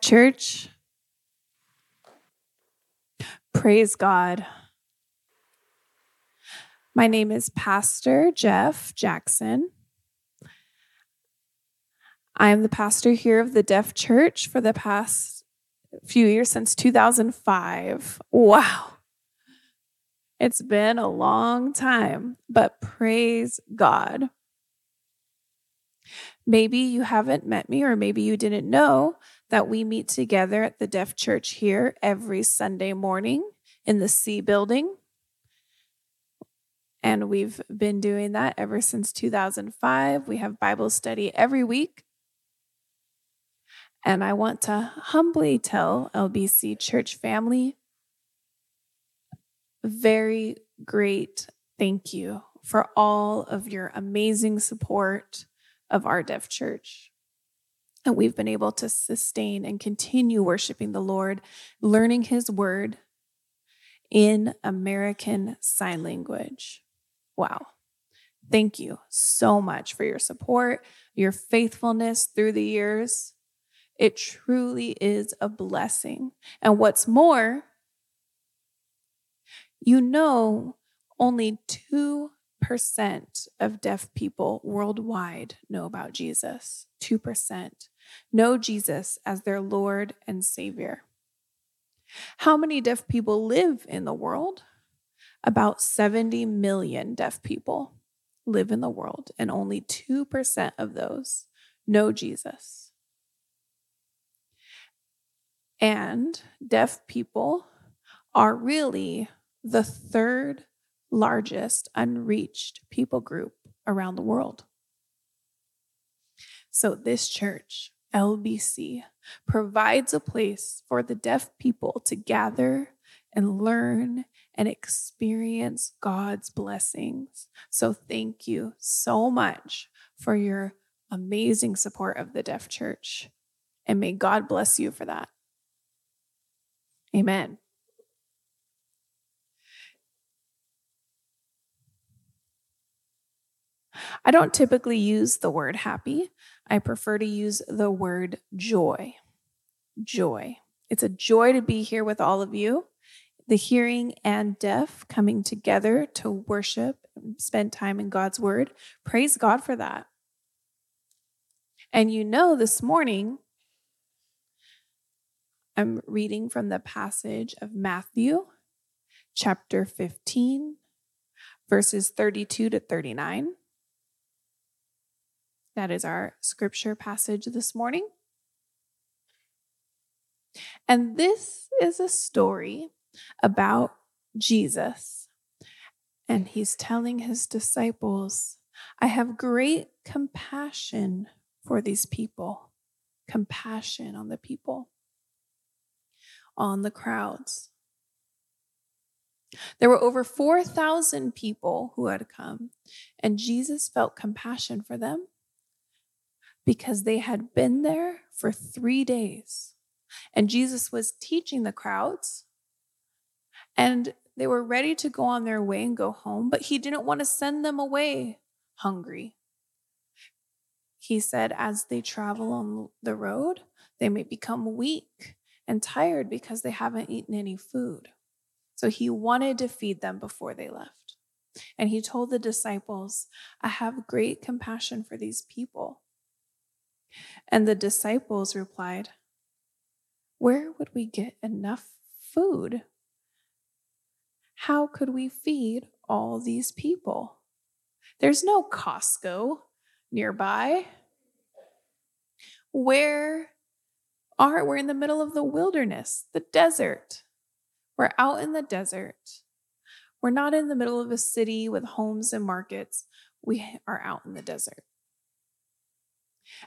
Church, praise God. My name is Pastor Jeff Jackson. I am the pastor here of the Deaf Church for the past few years since 2005. Wow. It's been a long time, but praise God. Maybe you haven't met me, or maybe you didn't know that we meet together at the Deaf Church here every Sunday morning in the C building. And we've been doing that ever since 2005. We have Bible study every week. And I want to humbly tell LBC Church family very great thank you for all of your amazing support of our deaf church. And we've been able to sustain and continue worshiping the Lord, learning his word in American Sign Language. Wow. Thank you so much for your support, your faithfulness through the years. It truly is a blessing. And what's more, you know, only 2% of deaf people worldwide know about Jesus. 2% know Jesus as their Lord and Savior. How many deaf people live in the world? About 70 million deaf people live in the world, and only 2% of those know Jesus. And deaf people are really the third largest unreached people group around the world. So, this church, LBC, provides a place for the deaf people to gather and learn and experience God's blessings. So, thank you so much for your amazing support of the deaf church. And may God bless you for that. Amen. I don't typically use the word happy. I prefer to use the word joy. Joy. It's a joy to be here with all of you, the hearing and deaf coming together to worship spend time in God's word. Praise God for that. And you know, this morning, I'm reading from the passage of Matthew, chapter 15, verses 32 to 39. That is our scripture passage this morning. And this is a story about Jesus. And he's telling his disciples, I have great compassion for these people, compassion on the people, on the crowds. There were over 4,000 people who had come, and Jesus felt compassion for them because they had been there for three days. And Jesus was teaching the crowds, and they were ready to go on their way and go home, but he didn't want to send them away hungry. He said, as they travel on the road, they may become weak and tired because they haven't eaten any food. So he wanted to feed them before they left. And he told the disciples, I have great compassion for these people and the disciples replied, Where would we get enough food? How could we feed all these people? There's no Costco nearby. Where are we're in the middle of the wilderness, the desert. We're out in the desert. We're not in the middle of a city with homes and markets. We are out in the desert.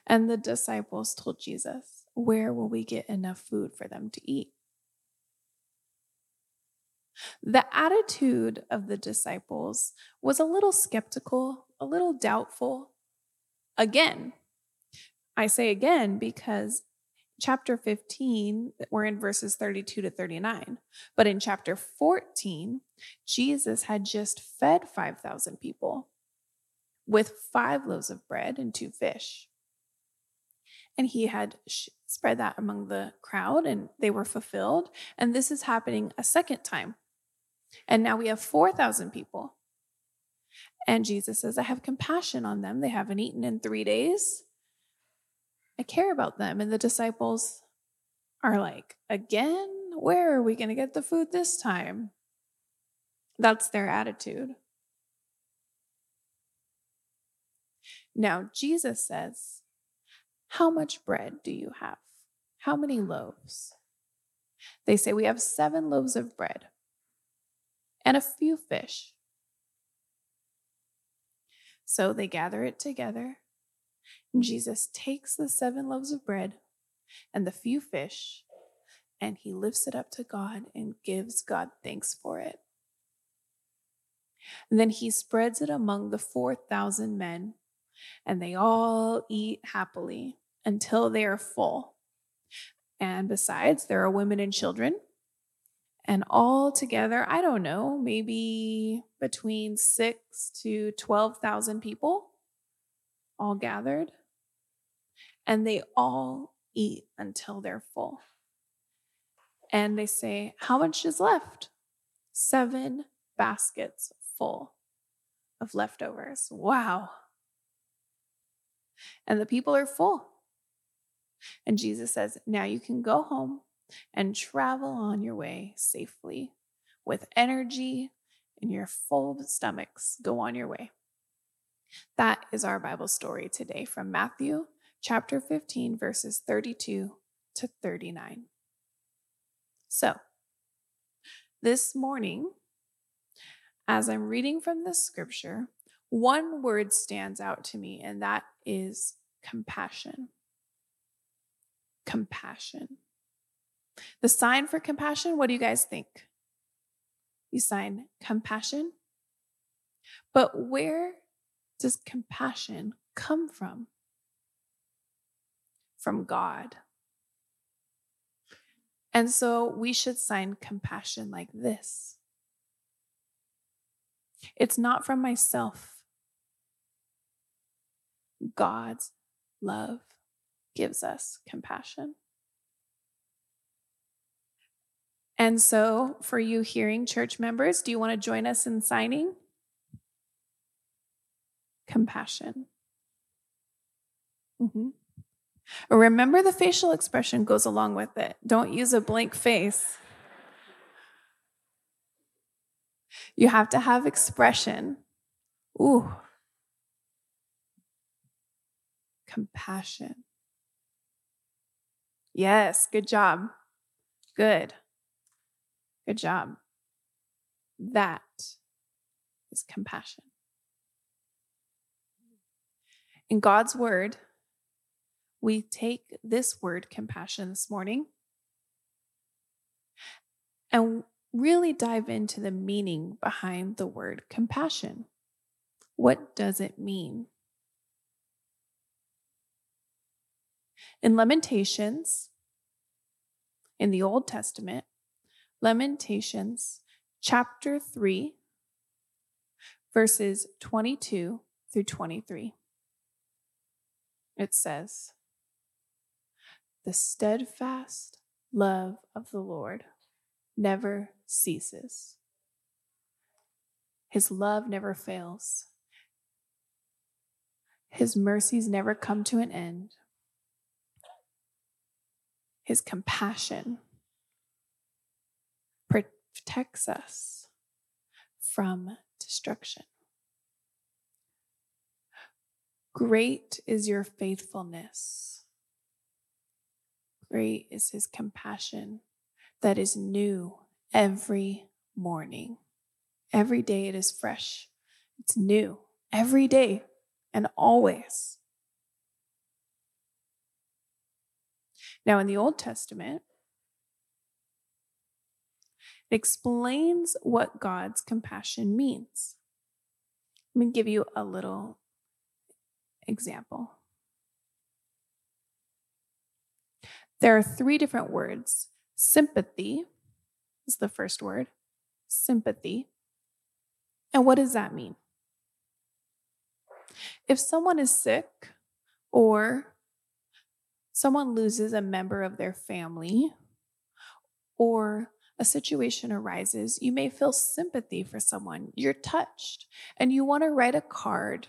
And the disciples told Jesus, Where will we get enough food for them to eat? The attitude of the disciples was a little skeptical, a little doubtful. Again, I say again because chapter 15, we're in verses 32 to 39. But in chapter 14, Jesus had just fed 5,000 people with five loaves of bread and two fish. And he had sh- spread that among the crowd, and they were fulfilled. And this is happening a second time. And now we have 4,000 people. And Jesus says, I have compassion on them. They haven't eaten in three days. I care about them. And the disciples are like, Again? Where are we going to get the food this time? That's their attitude. Now, Jesus says, How much bread do you have? How many loaves? They say, We have seven loaves of bread and a few fish. So they gather it together. Jesus takes the seven loaves of bread and the few fish, and he lifts it up to God and gives God thanks for it. And then he spreads it among the 4,000 men, and they all eat happily until they are full. And besides, there are women and children. And all together, I don't know, maybe between six to 12,000 people all gathered. And they all eat until they're full. And they say, How much is left? Seven baskets full of leftovers. Wow. And the people are full. And Jesus says, Now you can go home and travel on your way safely with energy and your full stomachs. Go on your way. That is our Bible story today from Matthew chapter 15, verses 32 to 39. So, this morning, as I'm reading from the scripture, one word stands out to me, and that is compassion. Compassion. The sign for compassion, what do you guys think? You sign compassion. But where does compassion come from? From God. And so we should sign compassion like this it's not from myself. God's love gives us compassion. And so, for you hearing church members, do you want to join us in signing? Compassion. Mm-hmm. Remember, the facial expression goes along with it. Don't use a blank face. You have to have expression. Ooh. Compassion. Yes, good job. Good. Good job. That is compassion. In God's word, we take this word, compassion, this morning and really dive into the meaning behind the word compassion. What does it mean? In Lamentations, in the Old Testament, Lamentations chapter 3, verses 22 through 23. It says, The steadfast love of the Lord never ceases, His love never fails, His mercies never come to an end, His compassion protects us from destruction. Great is your faithfulness. Great is his compassion that is new every morning. Every day it is fresh. It's new every day and always. Now, in the Old Testament, it explains what God's compassion means. Let me give you a little example. There are three different words. Sympathy is the first word. Sympathy. And what does that mean? If someone is sick or someone loses a member of their family or a situation arises, you may feel sympathy for someone. You're touched and you want to write a card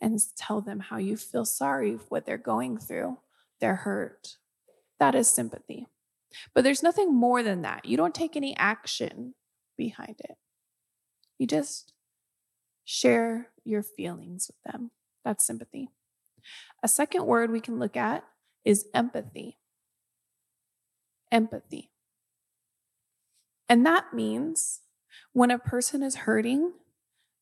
and tell them how you feel sorry for what they're going through. They're hurt. That is sympathy. But there's nothing more than that. You don't take any action behind it. You just share your feelings with them. That's sympathy. A second word we can look at is empathy. Empathy. And that means when a person is hurting,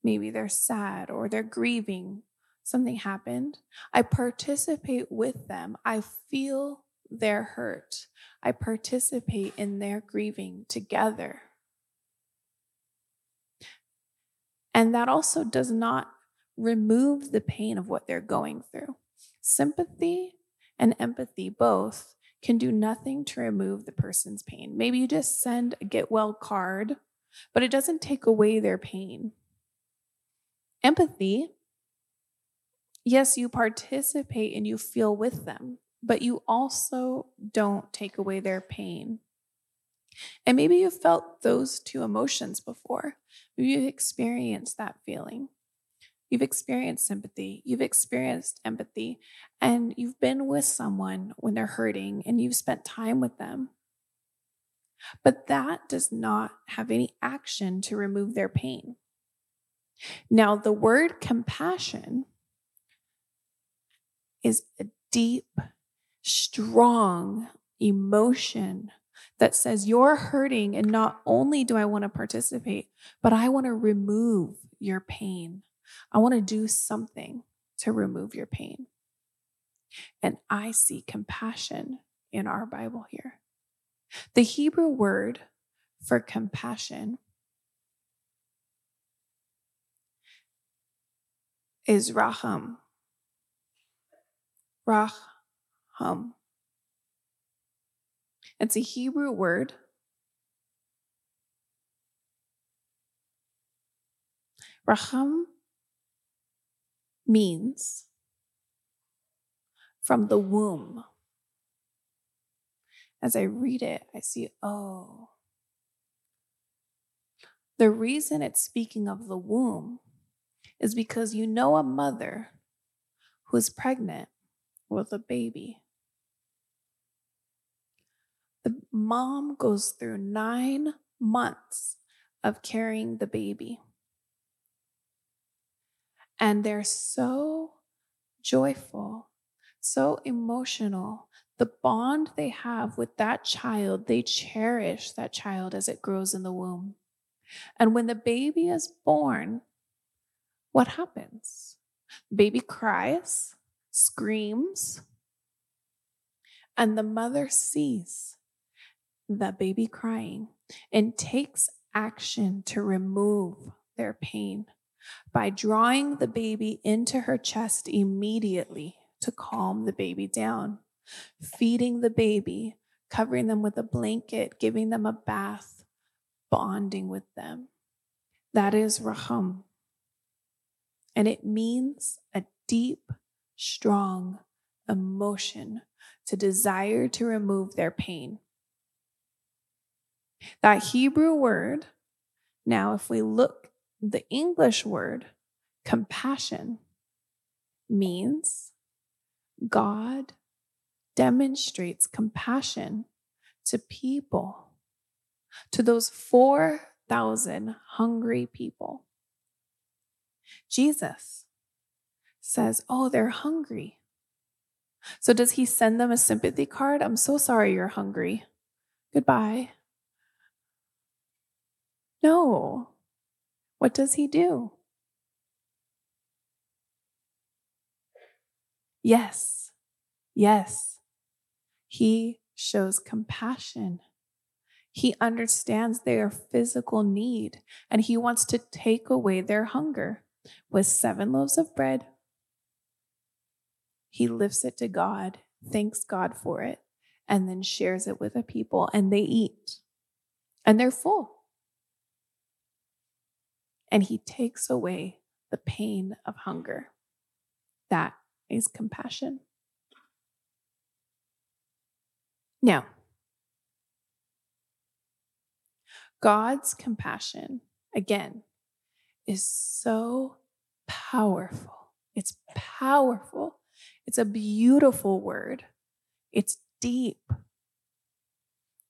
maybe they're sad or they're grieving, something happened, I participate with them. I feel their hurt. I participate in their grieving together. And that also does not remove the pain of what they're going through. Sympathy and empathy both can do nothing to remove the person's pain. Maybe you just send a get well card, but it doesn't take away their pain. Empathy, yes, you participate and you feel with them, but you also don't take away their pain. And maybe you've felt those two emotions before. Maybe you've experienced that feeling. You've experienced sympathy, you've experienced empathy, and you've been with someone when they're hurting and you've spent time with them. But that does not have any action to remove their pain. Now, the word compassion is a deep, strong emotion that says, You're hurting, and not only do I want to participate, but I want to remove your pain. I want to do something to remove your pain. And I see compassion in our Bible here. The Hebrew word for compassion is raham. Raham. It's a Hebrew word. Raham means from the womb. As I read it, I see, oh, the reason it's speaking of the womb is because you know a mother who is pregnant with a baby. The mom goes through nine months of carrying the baby. And they're so joyful, so emotional. The bond they have with that child, they cherish that child as it grows in the womb. And when the baby is born, what happens? baby cries, screams, and the mother sees the baby crying and takes action to remove their pain by drawing the baby into her chest immediately to calm the baby down, feeding the baby, covering them with a blanket, giving them a bath, bonding with them. That is raham. And it means a deep, strong emotion to desire to remove their pain. That Hebrew word, now, if we look the English word compassion means God demonstrates compassion to people, to those 4,000 hungry people. Jesus says, Oh, they're hungry. So, does he send them a sympathy card? I'm so sorry you're hungry. Goodbye. No. What does he do? Yes, yes, he shows compassion. He understands their physical need and he wants to take away their hunger. With seven loaves of bread, he lifts it to God, thanks God for it, and then shares it with the people, and they eat. And they're full and he takes away the pain of hunger. That is compassion. Now, God's compassion, again, is so powerful. It's powerful. It's a beautiful word. It's deep.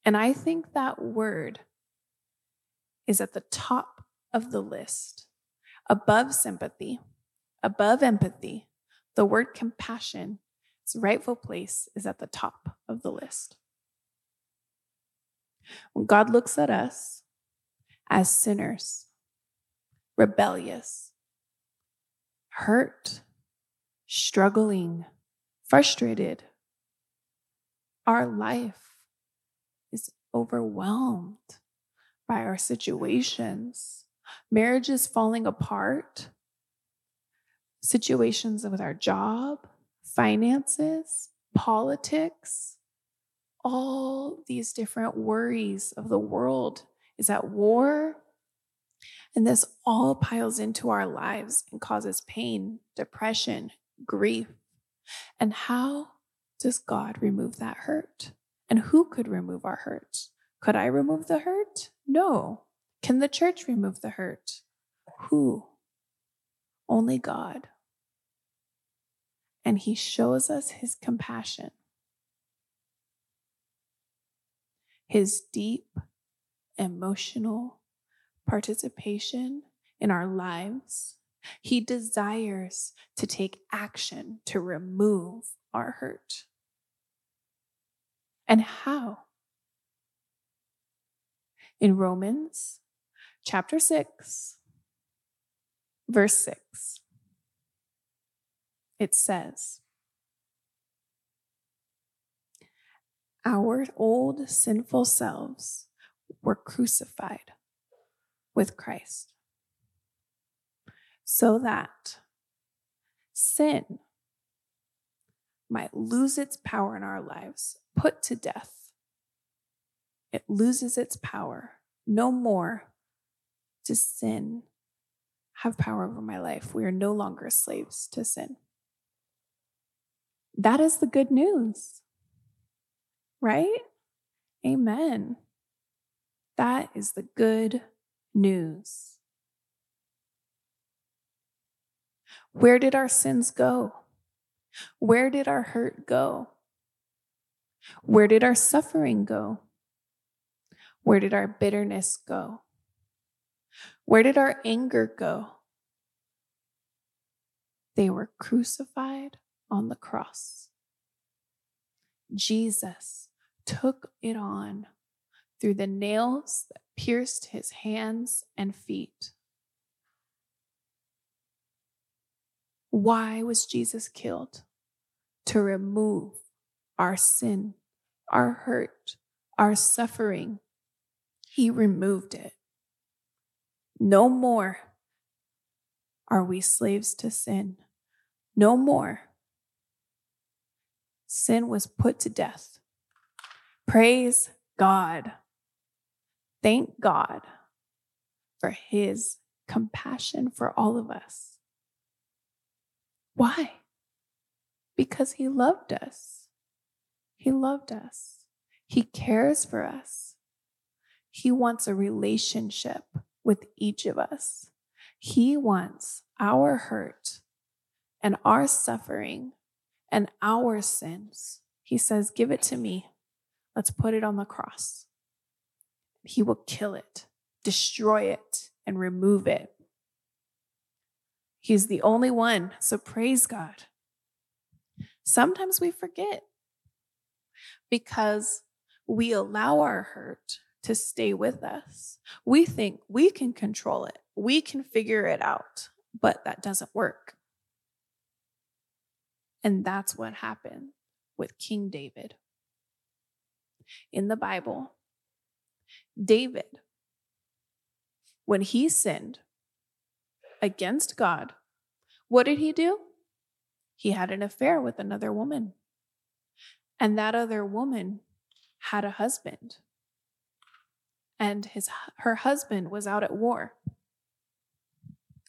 And I think that word is at the top of the list, above sympathy, above empathy. The word compassion, its rightful place is at the top of the list. When God looks at us as sinners, rebellious, hurt, struggling, frustrated, our life is overwhelmed by our situations. Marriage is falling apart. Situations with our job, finances, politics, all these different worries of the world is at war. And this all piles into our lives and causes pain, depression, grief. And how does God remove that hurt? And who could remove our hurt? Could I remove the hurt? No. Can the church remove the hurt? Who? Only God. And He shows us His compassion, His deep emotional participation in our lives. He desires to take action to remove our hurt. And how? In Romans chapter 6, verse 6, it says, Our old sinful selves were crucified with Christ so that sin might lose its power in our lives, put to death. It loses its power. No more does sin have power over my life. We are no longer slaves to sin. That is the good news, right? Amen. That is the good news. Where did our sins go? Where did our hurt go? Where did our suffering go? Where did our bitterness go? Where did our anger go? They were crucified on the cross. Jesus took it on through the nails that pierced his hands and feet. Why was Jesus killed? To remove our sin, our hurt, our suffering. He removed it. No more are we slaves to sin. No more. Sin was put to death. Praise God. Thank God for his compassion for all of us. Why? Because he loved us. He loved us. He cares for us. He wants a relationship with each of us. He wants our hurt and our suffering and our sins. He says, Give it to me. Let's put it on the cross. He will kill it, destroy it, and remove it. He's the only one. So praise God. Sometimes we forget because we allow our hurt to stay with us. We think we can control it, we can figure it out, but that doesn't work. And that's what happened with King David. In the Bible, David, when he sinned against God, what did he do? He had an affair with another woman. And that other woman had a husband. And his her husband was out at war.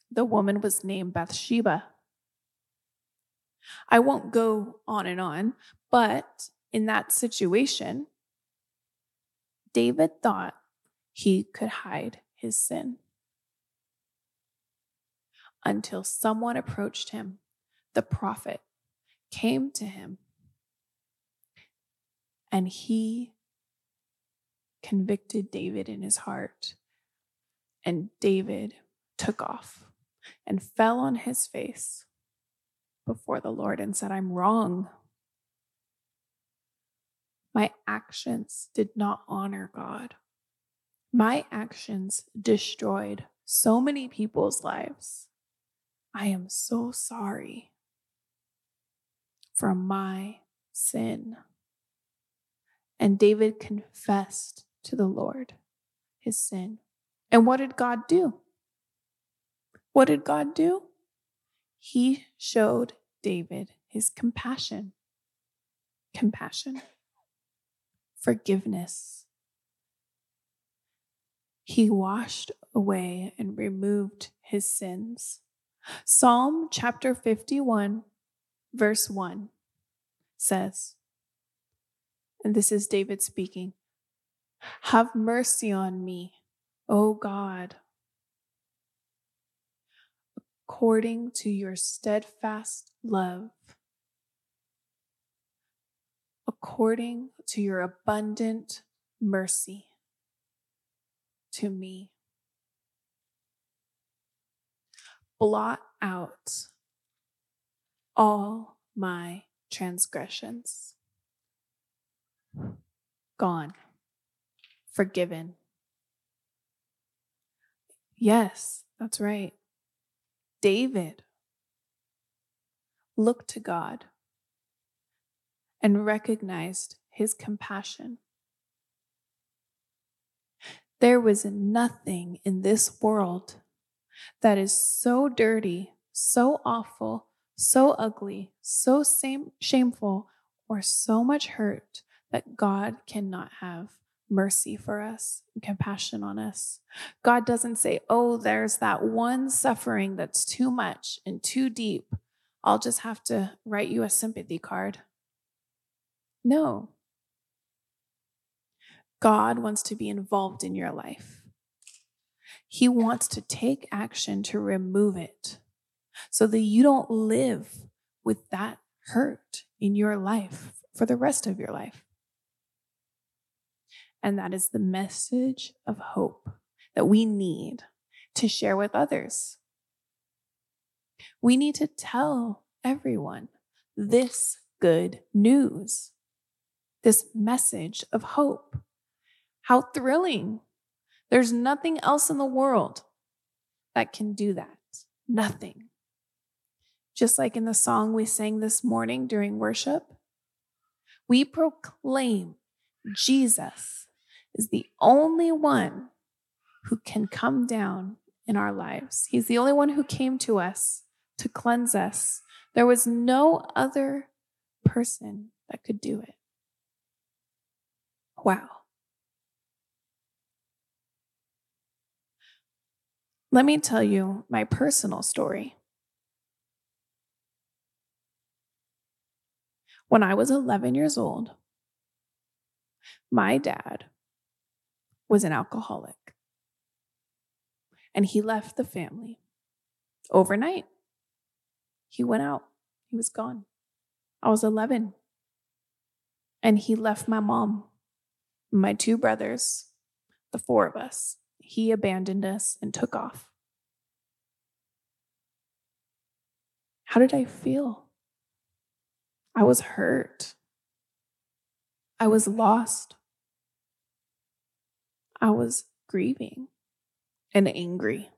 The woman was named Bathsheba. I won't go on and on, but in that situation, David thought he could hide his sin until someone approached him. The prophet came to him and he convicted David in his heart. And David took off and fell on his face before the Lord and said, I'm wrong. My actions did not honor God. My actions destroyed so many people's lives. I am so sorry for my sin. And David confessed to the Lord his sin. And what did God do? What did God do? He showed David his compassion. Compassion. Forgiveness. He washed away and removed his sins. Psalm chapter 51, verse 1 says, and this is David speaking Have mercy on me, O God, according to your steadfast love, according to your abundant mercy to me. Blot out all my transgressions. Gone, forgiven. Yes, that's right. David looked to God and recognized his compassion. There was nothing in this world that is so dirty, so awful, so ugly, so same, shameful, or so much hurt that God cannot have mercy for us and compassion on us. God doesn't say, oh, there's that one suffering that's too much and too deep. I'll just have to write you a sympathy card. No. God wants to be involved in your life. He wants to take action to remove it so that you don't live with that hurt in your life for the rest of your life. And that is the message of hope that we need to share with others. We need to tell everyone this good news, this message of hope. How thrilling! There's nothing else in the world that can do that. Nothing. Just like in the song we sang this morning during worship, we proclaim Jesus is the only one who can come down in our lives. He's the only one who came to us to cleanse us. There was no other person that could do it. Wow. Let me tell you my personal story. When I was 11 years old, my dad was an alcoholic. And he left the family overnight. He went out, he was gone. I was 11. And he left my mom, my two brothers, the four of us. He abandoned us and took off. How did I feel? I was hurt. I was lost. I was grieving and angry.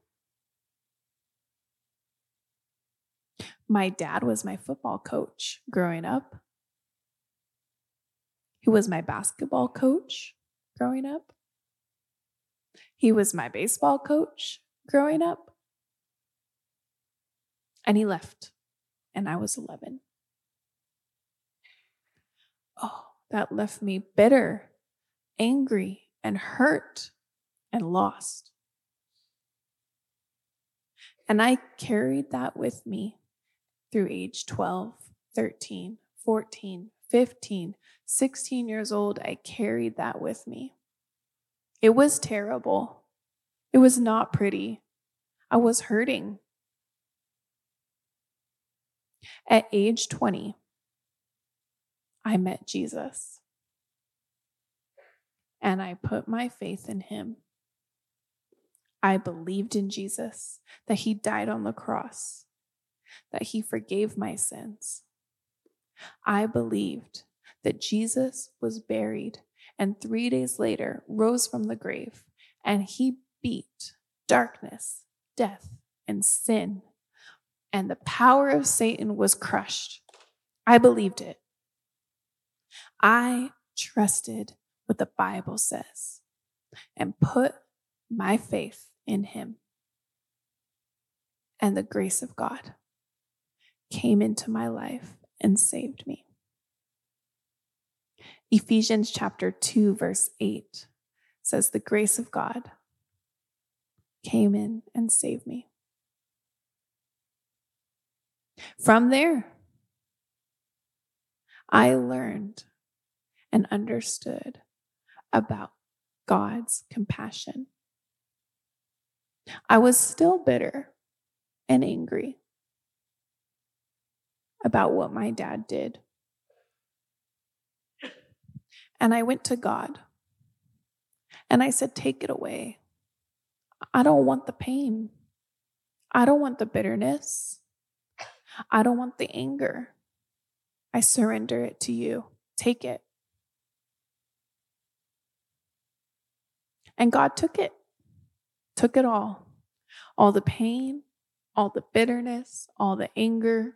My dad was my football coach growing up. He was my basketball coach growing up. He was my baseball coach growing up. And he left, and I was 11. Oh, that left me bitter, angry, and hurt and lost. And I carried that with me through age 12, 13, 14, 15, 16 years old, I carried that with me. It was terrible. It was not pretty. I was hurting. At age 20, I met Jesus. And I put my faith in him. I believed in Jesus, that he died on the cross, that he forgave my sins. I believed that Jesus was buried and three days later rose from the grave, and he beat darkness, death, and sin. And the power of Satan was crushed. I believed it. I trusted what the Bible says and put my faith in him. And the grace of God came into my life and saved me. Ephesians chapter 2, verse 8 says, The grace of God came in and saved me. From there, I learned and understood about God's compassion. I was still bitter and angry about what my dad did. And I went to God and I said, Take it away. I don't want the pain. I don't want the bitterness. I don't want the anger. I surrender it to you. Take it. And God took it, took it all all the pain, all the bitterness, all the anger,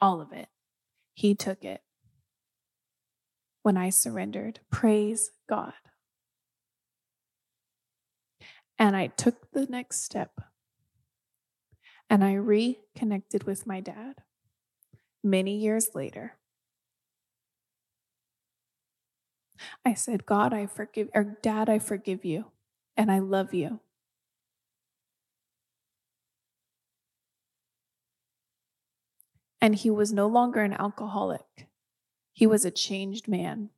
all of it. He took it when I surrendered. Praise God. And I took the next step and I reconnected with my dad many years later. I said, God, I forgive, or Dad, I forgive you, and I love you. And he was no longer an alcoholic. He was a changed man.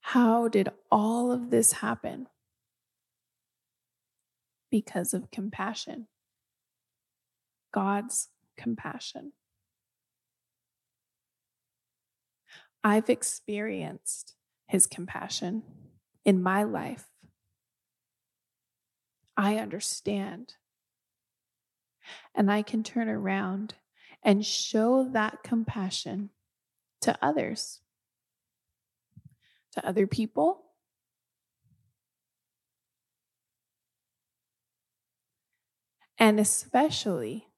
How did all of this happen? Because of compassion. God's compassion. I've experienced his compassion in my life. I understand. And I can turn around and show that compassion to others, to other people. And especially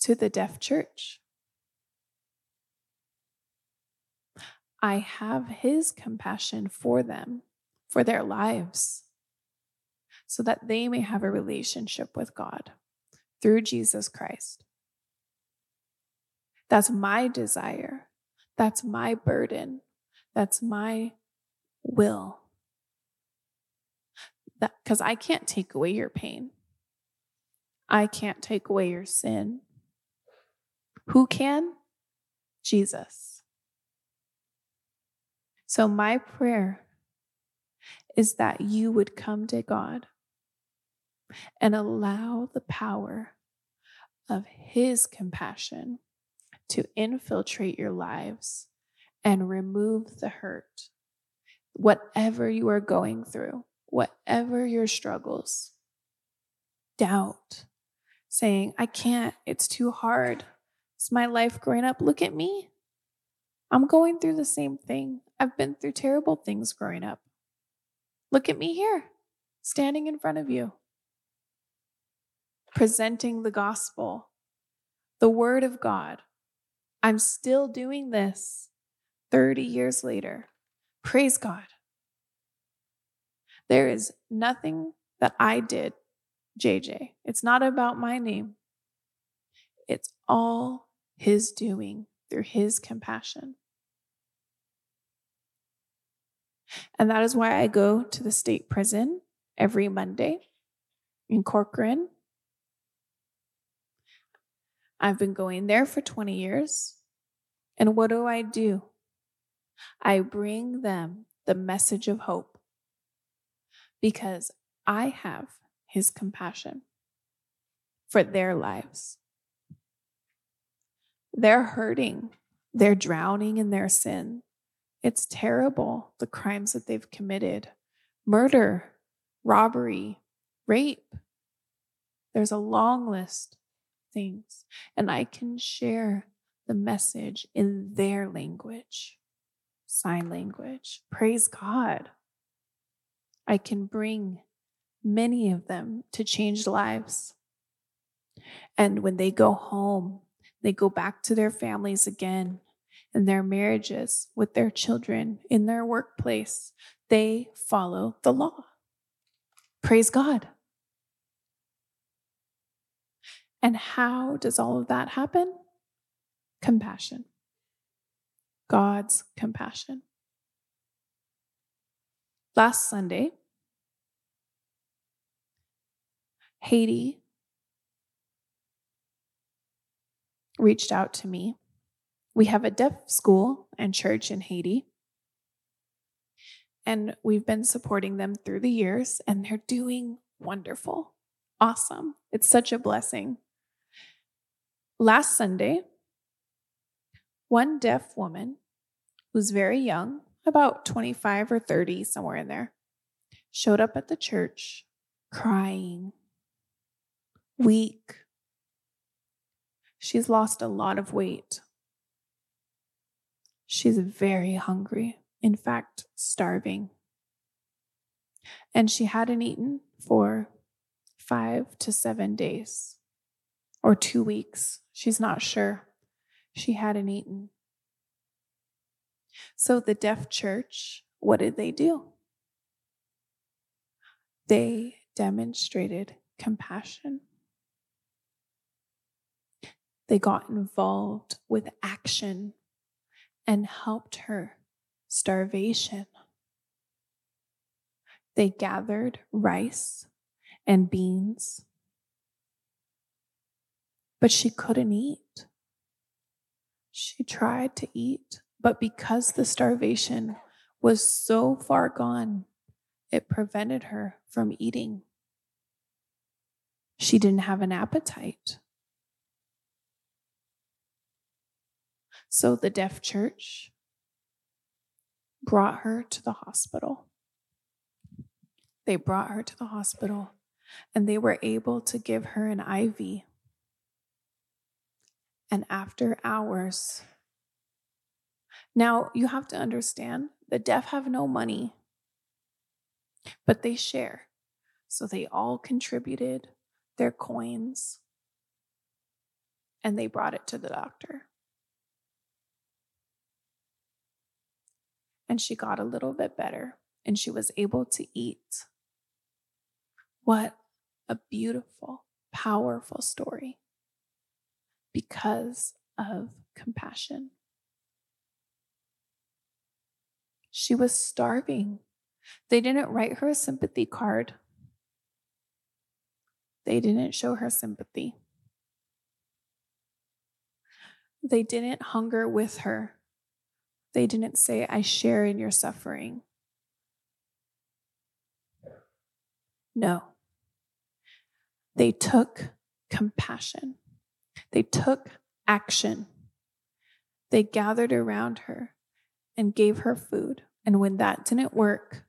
to the deaf church. I have his compassion for them, for their lives, so that they may have a relationship with God through Jesus Christ. That's my desire. That's my burden. That's my will. Because I can't take away your pain. I can't take away your sin. Who can? Jesus. So, my prayer is that you would come to God and allow the power of His compassion to infiltrate your lives and remove the hurt. Whatever you are going through, whatever your struggles, doubt, saying, I can't, it's too hard. It's my life growing up. Look at me. I'm going through the same thing. I've been through terrible things growing up. Look at me here, standing in front of you, presenting the gospel, the word of God. I'm still doing this 30 years later. Praise God. There is nothing that I did, JJ. It's not about my name. It's all His doing through His compassion. And that is why I go to the state prison every Monday in Corcoran. I've been going there for 20 years. And what do I do? I bring them the message of hope because I have his compassion for their lives. They're hurting, they're drowning in their sin. It's terrible, the crimes that they've committed murder, robbery, rape. There's a long list of things, and I can share the message in their language, sign language. Praise God. I can bring many of them to changed lives. And when they go home, they go back to their families again and their marriages with their children in their workplace. They follow the law. Praise God. And how does all of that happen? Compassion. God's compassion. Last Sunday, Haiti reached out to me. We have a deaf school and church in Haiti. And we've been supporting them through the years, and they're doing wonderful. Awesome. It's such a blessing. Last Sunday, one deaf woman who's very young, about 25 or 30, somewhere in there, showed up at the church crying, weak, She's lost a lot of weight. She's very hungry, in fact, starving. And she hadn't eaten for five to seven days or two weeks. She's not sure. She hadn't eaten. So the deaf church, what did they do? They demonstrated compassion. They got involved with action and helped her starvation. They gathered rice and beans, but she couldn't eat. She tried to eat, but because the starvation was so far gone, it prevented her from eating. She didn't have an appetite. So the deaf church brought her to the hospital. They brought her to the hospital and they were able to give her an IV. And after hours, now you have to understand the deaf have no money, but they share. So they all contributed their coins and they brought it to the doctor. And she got a little bit better and she was able to eat. What a beautiful, powerful story because of compassion. She was starving. They didn't write her a sympathy card. They didn't show her sympathy. They didn't hunger with her. They didn't say, I share in your suffering. No. They took compassion, they took action. They gathered around her and gave her food. And when that didn't work,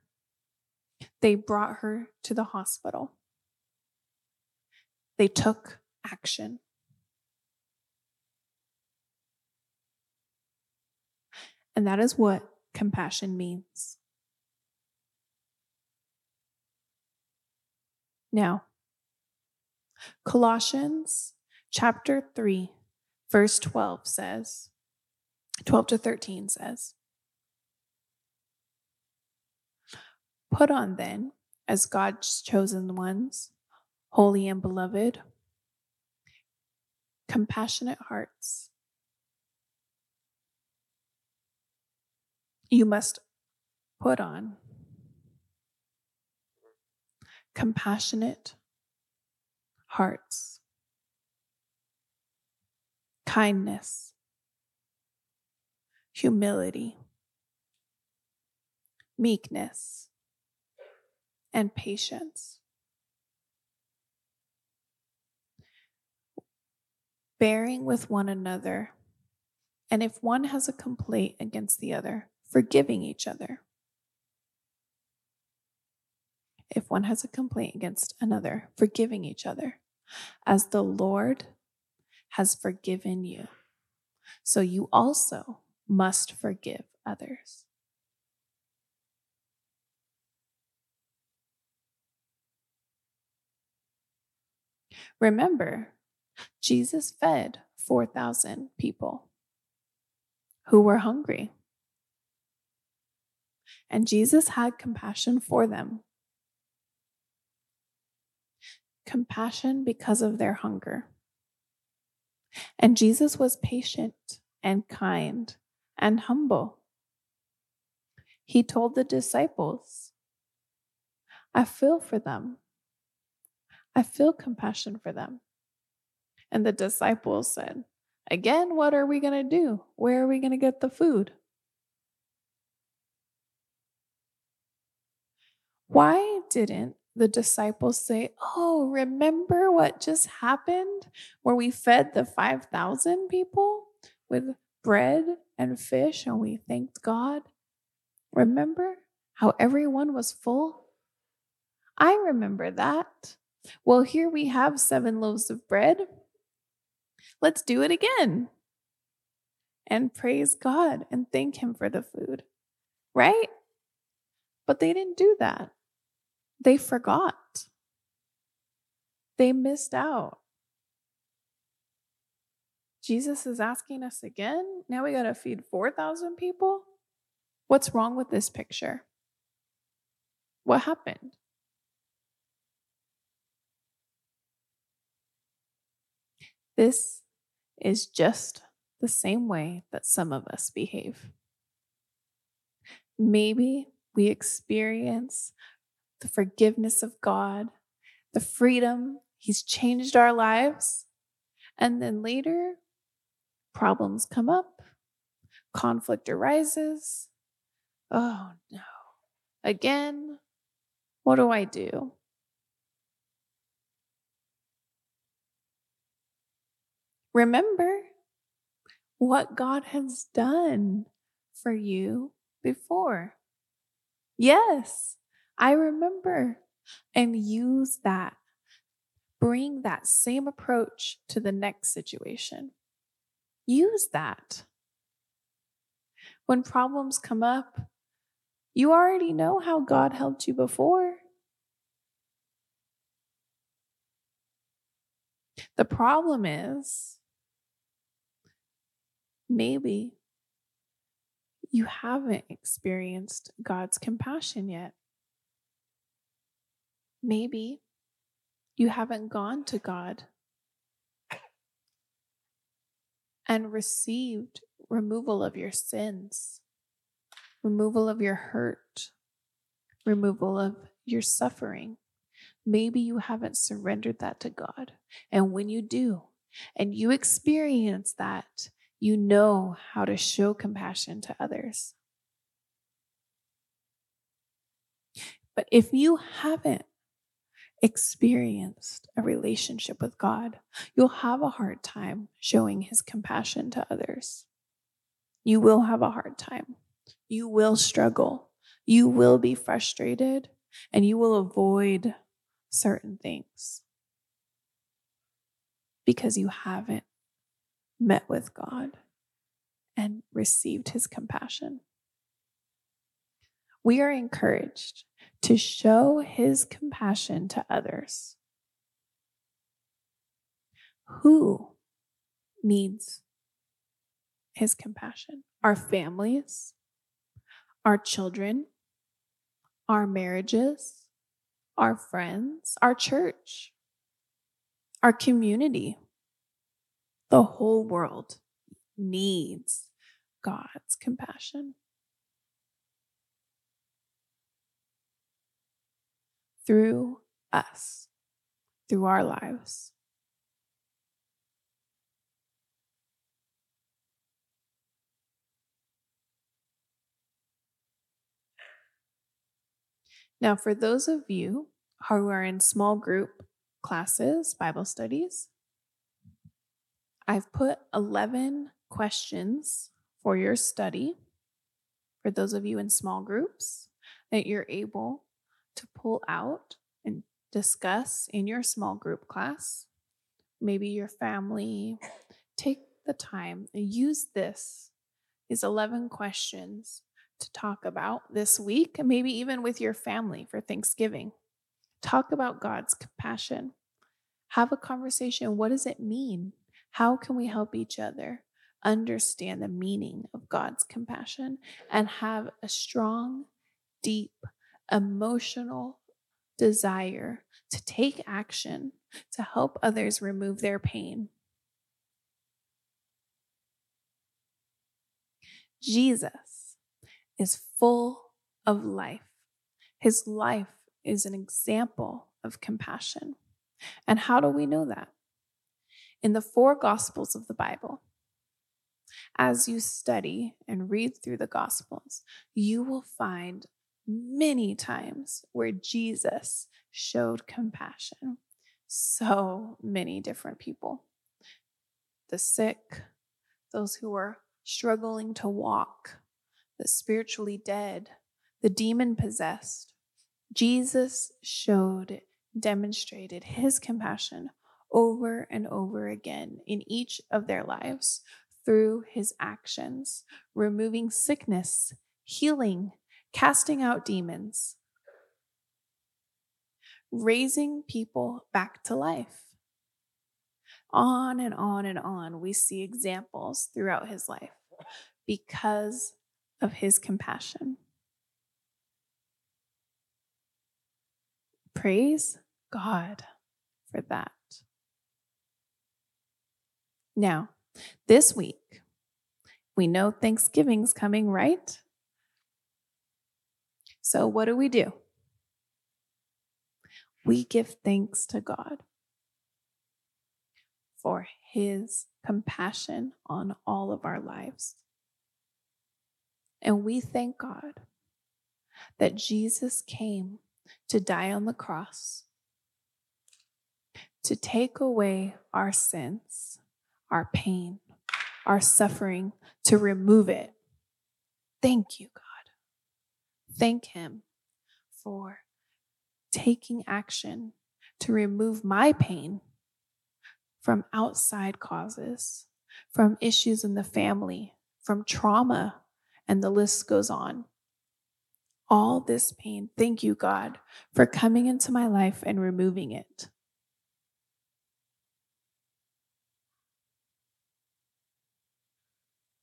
they brought her to the hospital. They took action. And that is what compassion means. Now, Colossians chapter 3, verse 12 says, 12 to 13 says, Put on then, as God's chosen ones, holy and beloved, compassionate hearts you must put on compassionate hearts, kindness, humility, meekness, and patience. Bearing with one another, and if one has a complaint against the other, forgiving each other. If one has a complaint against another, forgiving each other, as the Lord has forgiven you. So you also must forgive others. Remember, Jesus fed 4,000 people who were hungry. And Jesus had compassion for them. Compassion because of their hunger. And Jesus was patient and kind and humble. He told the disciples, I feel for them. I feel compassion for them. And the disciples said, Again, what are we going to do? Where are we going to get the food? Why didn't the disciples say, Oh, remember what just happened where we fed the 5,000 people with bread and fish and we thanked God? Remember how everyone was full? I remember that. Well, here we have seven loaves of bread. Let's do it again and praise God and thank Him for the food, right? But they didn't do that. They forgot. They missed out. Jesus is asking us again. Now we got to feed 4,000 people? What's wrong with this picture? What happened? This is just the same way that some of us behave. Maybe we experience the forgiveness of God, the freedom. He's changed our lives. And then later, problems come up, conflict arises. Oh no. Again, what do I do? Remember what God has done for you before. Yes, I remember. And use that. Bring that same approach to the next situation. Use that. When problems come up, you already know how God helped you before. The problem is maybe you haven't experienced God's compassion yet. Maybe you haven't gone to God and received removal of your sins, removal of your hurt, removal of your suffering. Maybe you haven't surrendered that to God. And when you do, and you experience that, you know how to show compassion to others. But if you haven't experienced a relationship with God, you'll have a hard time showing his compassion to others. You will have a hard time. You will struggle. You will be frustrated and you will avoid certain things because you haven't met with God and received his compassion. We are encouraged to show his compassion to others. Who needs his compassion? Our families, our children, our marriages, our friends, our church, our community. The whole world needs God's compassion. through us, through our lives. Now, for those of you who are in small group classes, Bible studies, I've put 11 questions for your study. For those of you in small groups, that you're able to pull out and discuss in your small group class. Maybe your family. Take the time and use this, these 11 questions to talk about this week, and maybe even with your family for Thanksgiving. Talk about God's compassion. Have a conversation. What does it mean? How can we help each other understand the meaning of God's compassion and have a strong, deep, emotional desire to take action to help others remove their pain? Jesus is full of life. His life is an example of compassion. And how do we know that? In the four Gospels of the Bible, as you study and read through the Gospels, you will find many times where Jesus showed compassion. So many different people the sick, those who were struggling to walk, the spiritually dead, the demon possessed. Jesus showed, demonstrated his compassion over and over again in each of their lives through his actions, removing sickness, healing, casting out demons, raising people back to life. On and on and on, we see examples throughout his life because of his compassion. Praise God for that. Now, this week, we know Thanksgiving's coming, right? So, what do we do? We give thanks to God for his compassion on all of our lives. And we thank God that Jesus came to die on the cross to take away our sins our pain, our suffering, to remove it. Thank you, God. Thank Him for taking action to remove my pain from outside causes, from issues in the family, from trauma, and the list goes on. All this pain, thank you, God, for coming into my life and removing it.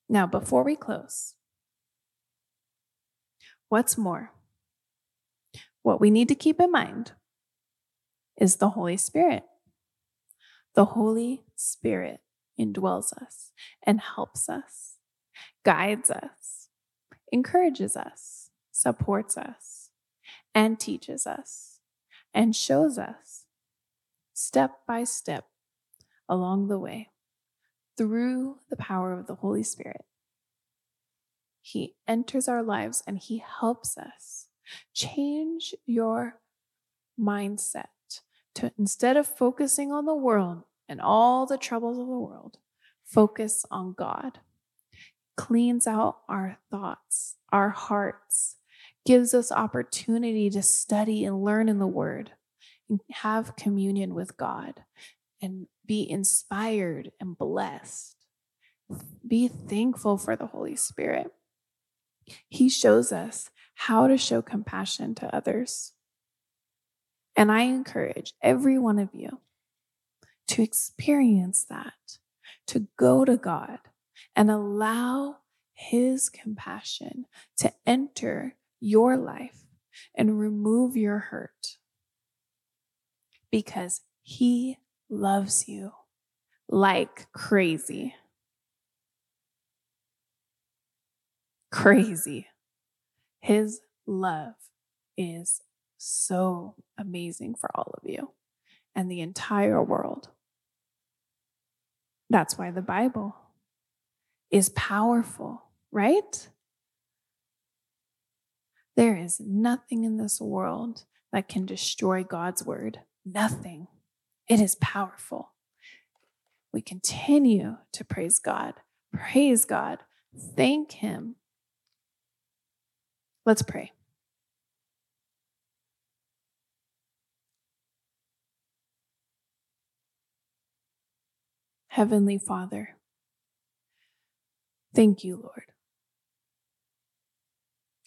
Now, before we close, what's more? What we need to keep in mind is the Holy Spirit. The Holy Spirit indwells us and helps us, guides us, encourages us, supports us, and teaches us, and shows us step by step along the way through the power of the Holy Spirit. He enters our lives and He helps us change your mindset to instead of focusing on the world and all the troubles of the world, focus on God. Cleans out our thoughts, our hearts, gives us opportunity to study and learn in the Word and have communion with God and be inspired and blessed. Be thankful for the Holy Spirit. He shows us how to show compassion to others. And I encourage every one of you to experience that, to go to God and allow His compassion to enter your life and remove your hurt because He loves you like crazy. Crazy. His love is so amazing for all of you and the entire world. That's why the Bible is powerful, right? There is nothing in this world that can destroy God's word. Nothing. It is powerful. We continue to praise God. Praise God. Thank Him. Let's pray. Heavenly Father, thank you, Lord.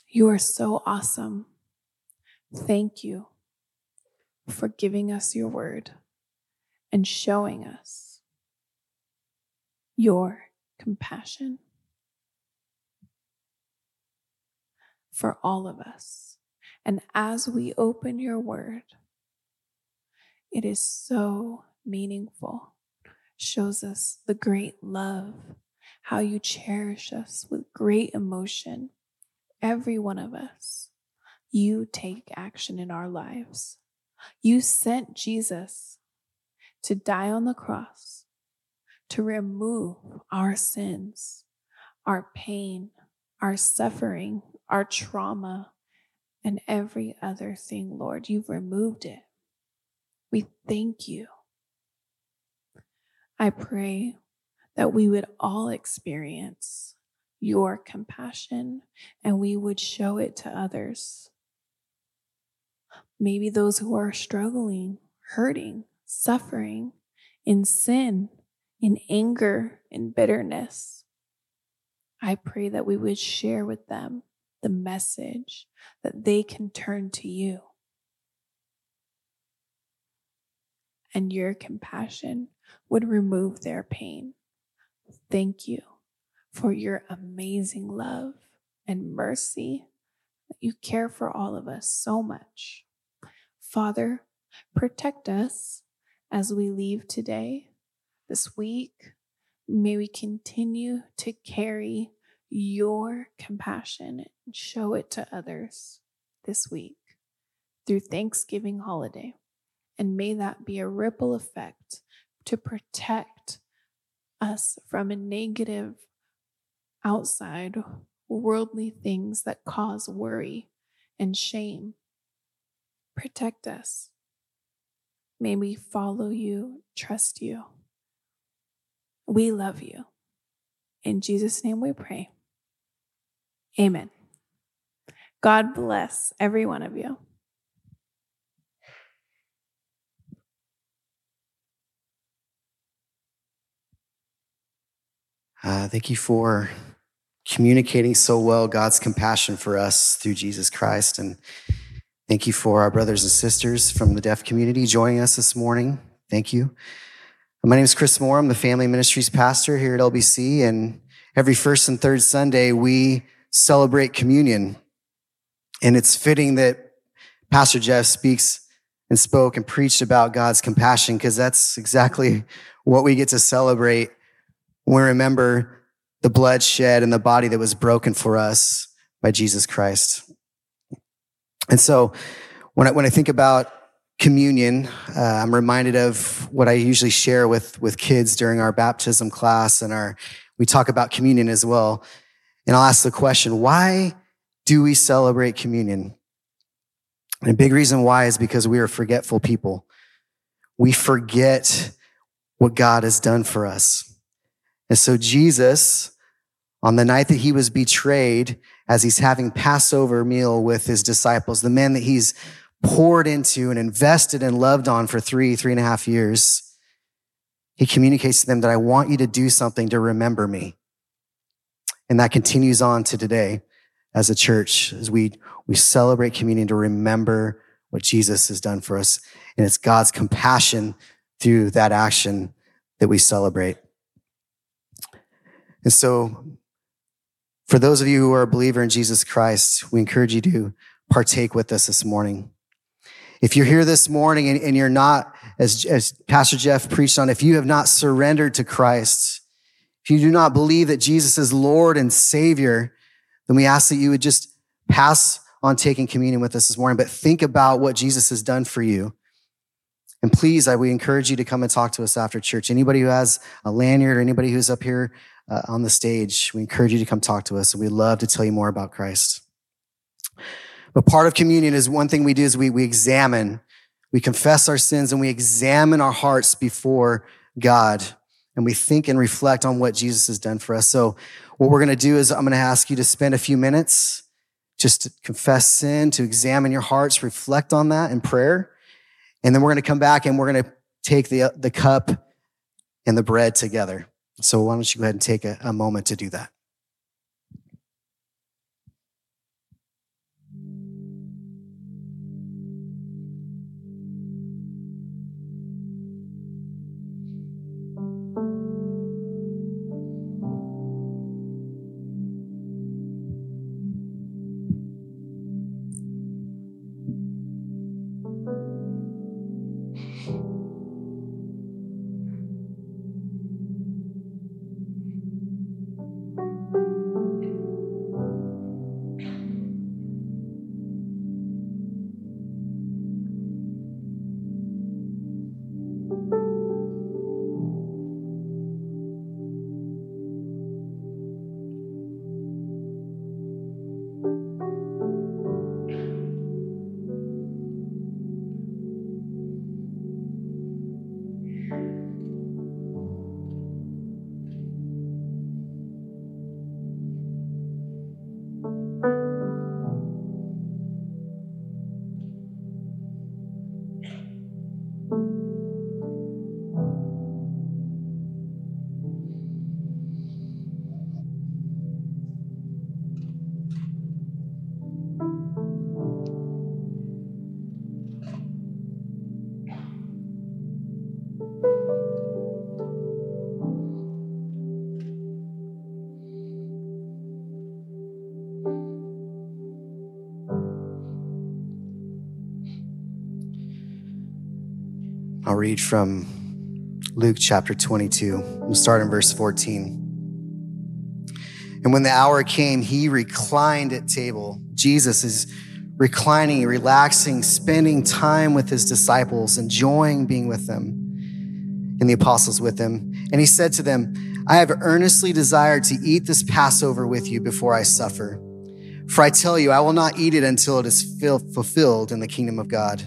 You are so awesome. Thank you for giving us your word and showing us your compassion for all of us. And as we open your word, it is so meaningful shows us the great love, how you cherish us with great emotion. Every one of us, you take action in our lives. You sent Jesus to die on the cross to remove our sins, our pain, our suffering, our trauma, and every other thing, Lord. You've removed it. We thank you. I pray that we would all experience your compassion and we would show it to others. Maybe those who are struggling, hurting, suffering in sin, in anger, in bitterness. I pray that we would share with them the message that they can turn to you. And your compassion would remove their pain. Thank you for your amazing love and mercy that you care for all of us so much. Father, protect us as we leave today, this week. May we continue to carry your compassion and show it to others this week through Thanksgiving holiday. And may that be a ripple effect to protect us from a negative outside worldly things that cause worry and shame. Protect us. May we follow you, trust you. We love you. In Jesus' name we pray. Amen. God bless every one of you. Uh, thank you for communicating so well God's compassion for us through Jesus Christ. And thank you for our brothers and sisters from the deaf community joining us this morning. Thank you. My name is Chris Moore. I'm the family ministries pastor here at LBC. And every first and third Sunday, we celebrate communion. And it's fitting that Pastor Jeff speaks and spoke and preached about God's compassion because that's exactly what we get to celebrate when we remember the blood shed and the body that was broken for us by Jesus Christ. And so when I, when I think about communion, uh, I'm reminded of what I usually share with, with kids during our baptism class and our, we talk about communion as well. And I'll ask the question, why do we celebrate communion? And a big reason why is because we are forgetful people. We forget what God has done for us. And so Jesus, on the night that he was betrayed, as he's having Passover meal with his disciples, the men that he's poured into and invested and loved on for three, three and a half years, he communicates to them that I want you to do something to remember me. And that continues on to today as a church, as we, we celebrate communion to remember what Jesus has done for us. And it's God's compassion through that action that we celebrate. And so, for those of you who are a believer in Jesus Christ, we encourage you to partake with us this morning. If you're here this morning and, and you're not, as, as Pastor Jeff preached on, if you have not surrendered to Christ, if you do not believe that Jesus is Lord and Savior, then we ask that you would just pass on taking communion with us this morning, but think about what Jesus has done for you. And please, I we encourage you to come and talk to us after church. Anybody who has a lanyard or anybody who's up here uh, on the stage, we encourage you to come talk to us, and we'd love to tell you more about Christ. But part of communion is one thing we do is we, we examine, we confess our sins and we examine our hearts before God and we think and reflect on what Jesus has done for us. So what we're going to do is I'm going to ask you to spend a few minutes just to confess sin, to examine your hearts, reflect on that in prayer. And then we're going to come back and we're going to take the, the cup and the bread together. So why don't you go ahead and take a, a moment to do that? I'll read from Luke chapter 22. We'll start in verse 14. And when the hour came, he reclined at table. Jesus is reclining, relaxing, spending time with his disciples, enjoying being with them, and the apostles with him. And he said to them, I have earnestly desired to eat this Passover with you before I suffer. For I tell you, I will not eat it until it is fulfilled in the kingdom of God.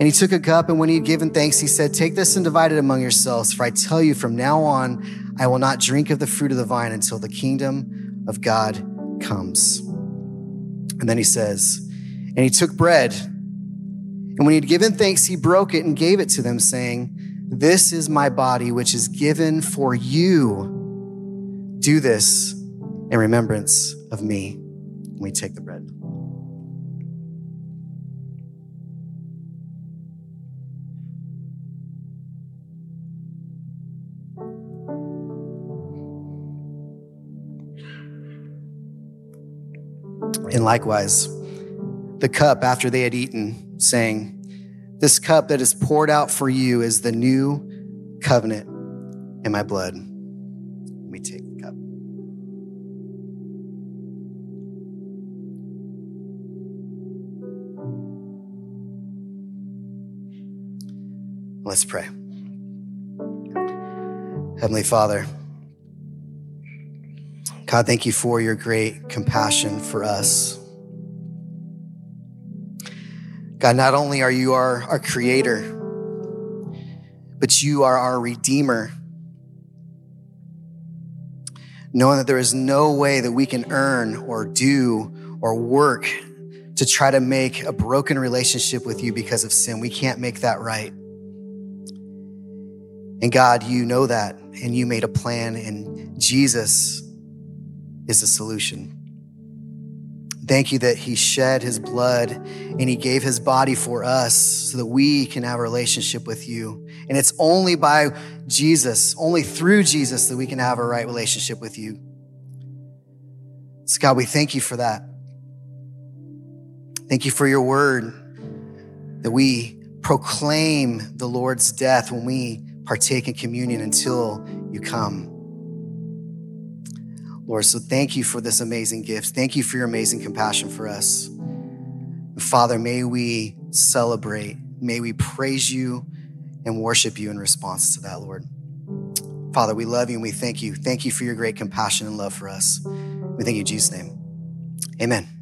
And he took a cup, and when he had given thanks, he said, Take this and divide it among yourselves, for I tell you, from now on, I will not drink of the fruit of the vine until the kingdom of God comes. And then he says, And he took bread, and when he had given thanks, he broke it and gave it to them, saying, This is my body, which is given for you. Do this in remembrance of me. We take the bread. Likewise, the cup after they had eaten, saying, This cup that is poured out for you is the new covenant in my blood. We take the cup. Let's pray. Heavenly Father, God, thank you for your great compassion for us. God, not only are you our, our creator, but you are our redeemer. Knowing that there is no way that we can earn or do or work to try to make a broken relationship with you because of sin. We can't make that right. And God, you know that, and you made a plan, and Jesus is the solution. Thank you that he shed his blood and he gave his body for us so that we can have a relationship with you. And it's only by Jesus, only through Jesus, that we can have a right relationship with you. So, God, we thank you for that. Thank you for your word that we proclaim the Lord's death when we partake in communion until you come. Lord, so thank you for this amazing gift. Thank you for your amazing compassion for us. Father, may we celebrate, may we praise you and worship you in response to that, Lord. Father, we love you and we thank you. Thank you for your great compassion and love for us. We thank you in Jesus' name. Amen.